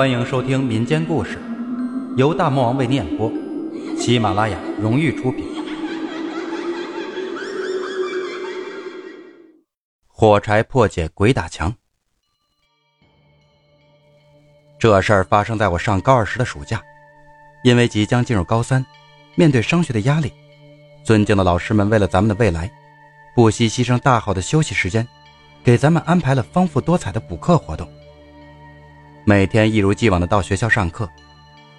欢迎收听民间故事，由大魔王为您演播，喜马拉雅荣誉出品。火柴破解鬼打墙，这事儿发生在我上高二时的暑假，因为即将进入高三，面对升学的压力，尊敬的老师们为了咱们的未来，不惜牺牲大好的休息时间，给咱们安排了丰富多彩的补课活动。每天一如既往的到学校上课，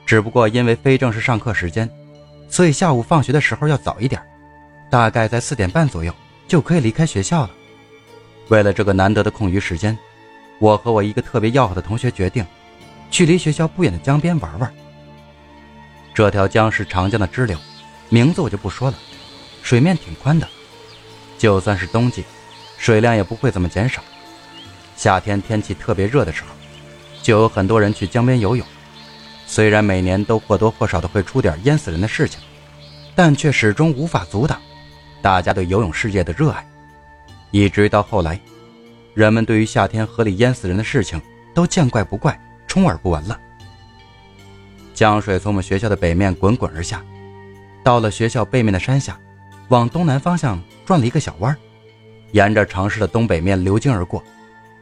只不过因为非正式上课时间，所以下午放学的时候要早一点，大概在四点半左右就可以离开学校了。为了这个难得的空余时间，我和我一个特别要好的同学决定，去离学校不远的江边玩玩。这条江是长江的支流，名字我就不说了，水面挺宽的，就算是冬季，水量也不会怎么减少。夏天天气特别热的时候。就有很多人去江边游泳，虽然每年都或多或少的会出点淹死人的事情，但却始终无法阻挡大家对游泳事业的热爱。以至于到后来，人们对于夏天河里淹死人的事情都见怪不怪，充耳不闻了。江水从我们学校的北面滚滚而下，到了学校背面的山下，往东南方向转了一个小弯，沿着城市的东北面流经而过，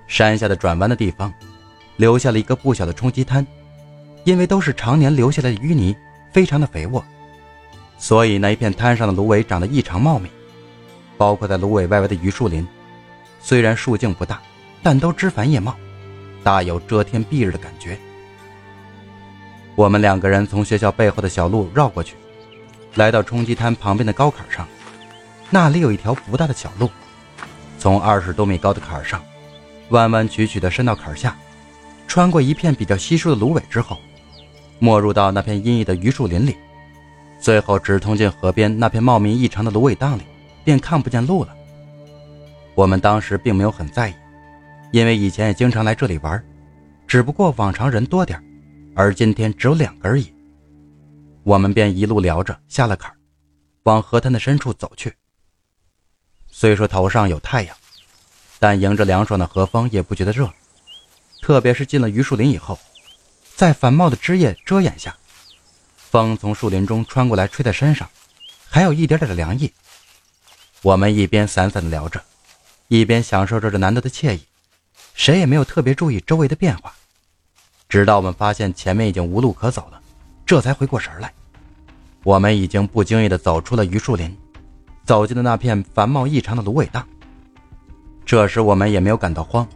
山下的转弯的地方。留下了一个不小的冲积滩，因为都是常年留下来的淤泥，非常的肥沃，所以那一片滩上的芦苇长得异常茂密，包括在芦苇外围的榆树林，虽然树径不大，但都枝繁叶茂，大有遮天蔽日的感觉。我们两个人从学校背后的小路绕过去，来到冲积滩旁边的高坎上，那里有一条不大的小路，从二十多米高的坎上，弯弯曲曲的伸到坎下。穿过一片比较稀疏的芦苇之后，没入到那片阴翳的榆树林里，最后直通进河边那片茂密异常的芦苇荡里，便看不见路了。我们当时并没有很在意，因为以前也经常来这里玩，只不过往常人多点而今天只有两个而已。我们便一路聊着下了坎，往河滩的深处走去。虽说头上有太阳，但迎着凉爽的河风也不觉得热。特别是进了榆树林以后，在繁茂的枝叶遮掩下，风从树林中穿过来，吹在身上，还有一点点的凉意。我们一边散散的聊着，一边享受着这难得的惬意，谁也没有特别注意周围的变化。直到我们发现前面已经无路可走了，这才回过神来。我们已经不经意的走出了榆树林，走进了那片繁茂异常的芦苇荡。这时我们也没有感到慌。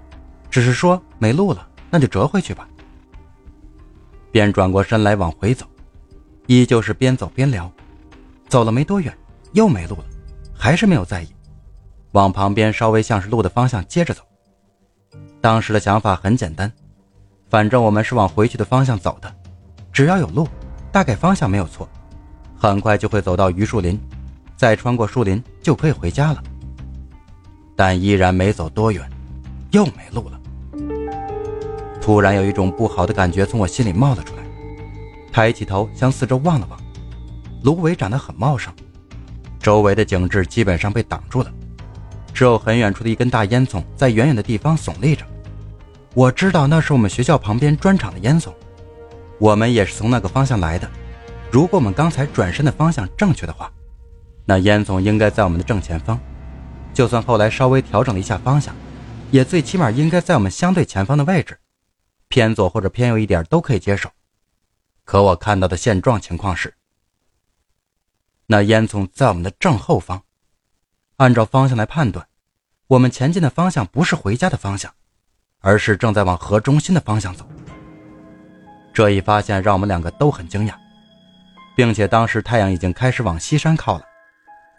只是说没路了，那就折回去吧。便转过身来往回走，依旧是边走边聊。走了没多远，又没路了，还是没有在意，往旁边稍微像是路的方向接着走。当时的想法很简单，反正我们是往回去的方向走的，只要有路，大概方向没有错，很快就会走到榆树林，再穿过树林就可以回家了。但依然没走多远，又没路了。突然有一种不好的感觉从我心里冒了出来，抬起头向四周望了望，芦苇长得很茂盛，周围的景致基本上被挡住了，只有很远处的一根大烟囱在远远的地方耸立着。我知道那是我们学校旁边砖厂的烟囱，我们也是从那个方向来的。如果我们刚才转身的方向正确的话，那烟囱应该在我们的正前方。就算后来稍微调整了一下方向，也最起码应该在我们相对前方的位置。偏左或者偏右一点都可以接受，可我看到的现状情况是，那烟囱在我们的正后方。按照方向来判断，我们前进的方向不是回家的方向，而是正在往河中心的方向走。这一发现让我们两个都很惊讶，并且当时太阳已经开始往西山靠了，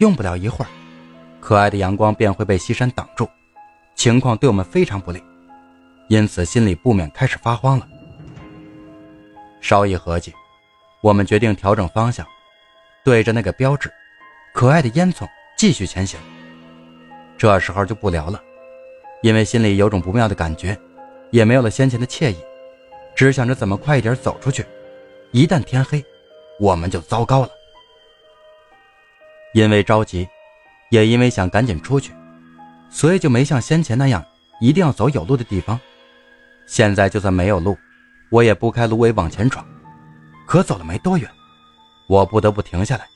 用不了一会儿，可爱的阳光便会被西山挡住，情况对我们非常不利。因此，心里不免开始发慌了。稍一合计，我们决定调整方向，对着那个标志，可爱的烟囱继续前行。这时候就不聊了，因为心里有种不妙的感觉，也没有了先前的惬意，只想着怎么快一点走出去。一旦天黑，我们就糟糕了。因为着急，也因为想赶紧出去，所以就没像先前那样一定要走有路的地方。现在就算没有路，我也不开芦苇往前闯，可走了没多远，我不得不停下来，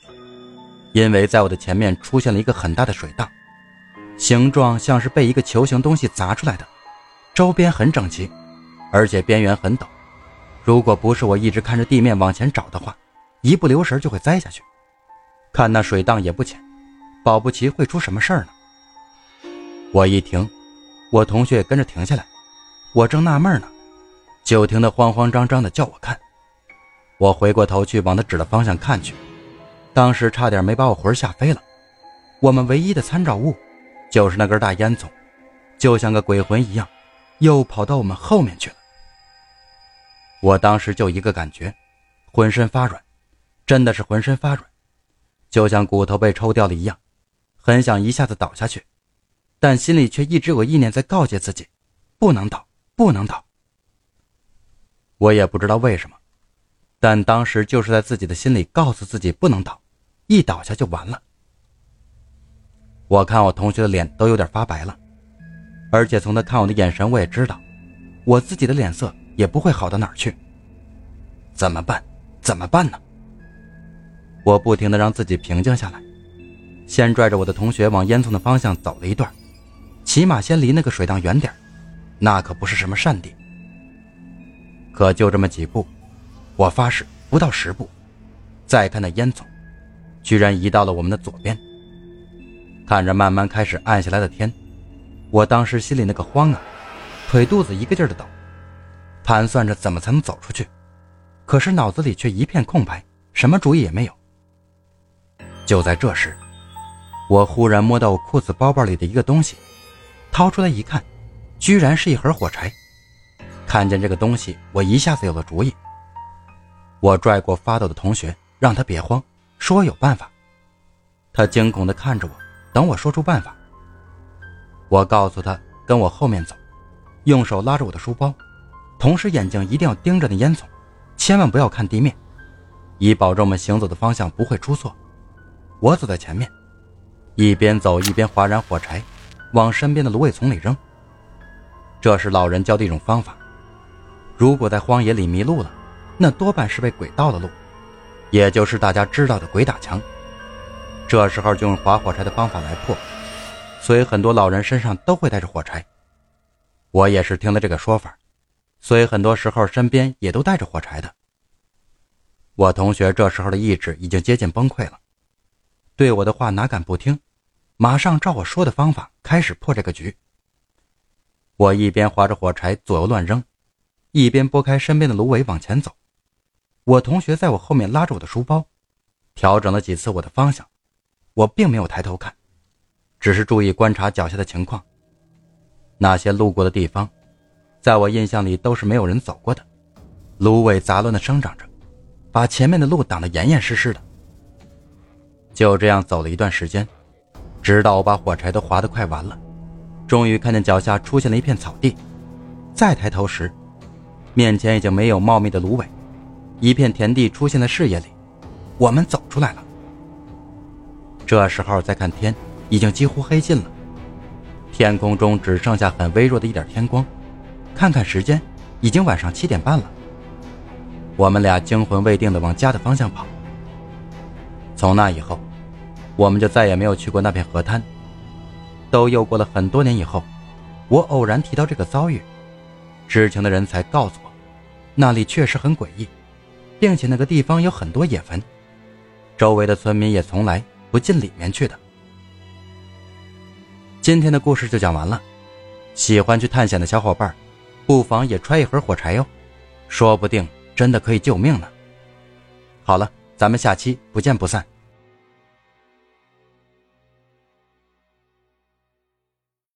因为在我的前面出现了一个很大的水荡，形状像是被一个球形东西砸出来的，周边很整齐，而且边缘很陡。如果不是我一直看着地面往前找的话，一不留神就会栽下去。看那水荡也不浅，保不齐会出什么事儿呢。我一停，我同学也跟着停下来。我正纳闷呢，就听他慌慌张张的叫我看。我回过头去往他指的方向看去，当时差点没把我魂吓飞了。我们唯一的参照物，就是那根大烟囱，就像个鬼魂一样，又跑到我们后面去了。我当时就一个感觉，浑身发软，真的是浑身发软，就像骨头被抽掉了一样，很想一下子倒下去，但心里却一直有意念在告诫自己，不能倒，不能倒。我也不知道为什么，但当时就是在自己的心里告诉自己不能倒，一倒下就完了。我看我同学的脸都有点发白了，而且从他看我的眼神，我也知道，我自己的脸色。也不会好到哪儿去。怎么办？怎么办呢？我不停的让自己平静下来，先拽着我的同学往烟囱的方向走了一段，起码先离那个水荡远点那可不是什么善地。可就这么几步，我发誓不到十步，再看那烟囱，居然移到了我们的左边。看着慢慢开始暗下来的天，我当时心里那个慌啊，腿肚子一个劲儿的抖。盘算着怎么才能走出去，可是脑子里却一片空白，什么主意也没有。就在这时，我忽然摸到我裤子包包里的一个东西，掏出来一看，居然是一盒火柴。看见这个东西，我一下子有了主意。我拽过发抖的同学，让他别慌，说有办法。他惊恐地看着我，等我说出办法。我告诉他跟我后面走，用手拉着我的书包。同时，眼睛一定要盯着那烟囱，千万不要看地面，以保证我们行走的方向不会出错。我走在前面，一边走一边划燃火柴，往身边的芦苇丛里扔。这是老人教的一种方法。如果在荒野里迷路了，那多半是被鬼盗了路，也就是大家知道的鬼打墙。这时候就用划火柴的方法来破，所以很多老人身上都会带着火柴。我也是听了这个说法。所以很多时候身边也都带着火柴的。我同学这时候的意志已经接近崩溃了，对我的话哪敢不听，马上照我说的方法开始破这个局。我一边划着火柴左右乱扔，一边拨开身边的芦苇往前走。我同学在我后面拉着我的书包，调整了几次我的方向。我并没有抬头看，只是注意观察脚下的情况。那些路过的地方。在我印象里都是没有人走过的，芦苇杂乱的生长着，把前面的路挡得严严实实的。就这样走了一段时间，直到我把火柴都划得快完了，终于看见脚下出现了一片草地。再抬头时，面前已经没有茂密的芦苇，一片田地出现在视野里，我们走出来了。这时候再看天，已经几乎黑尽了，天空中只剩下很微弱的一点天光。看看时间，已经晚上七点半了。我们俩惊魂未定的往家的方向跑。从那以后，我们就再也没有去过那片河滩。都又过了很多年以后，我偶然提到这个遭遇，知情的人才告诉我，那里确实很诡异，并且那个地方有很多野坟，周围的村民也从来不进里面去的。今天的故事就讲完了，喜欢去探险的小伙伴。不妨也揣一盒火柴哟，说不定真的可以救命呢。好了，咱们下期不见不散。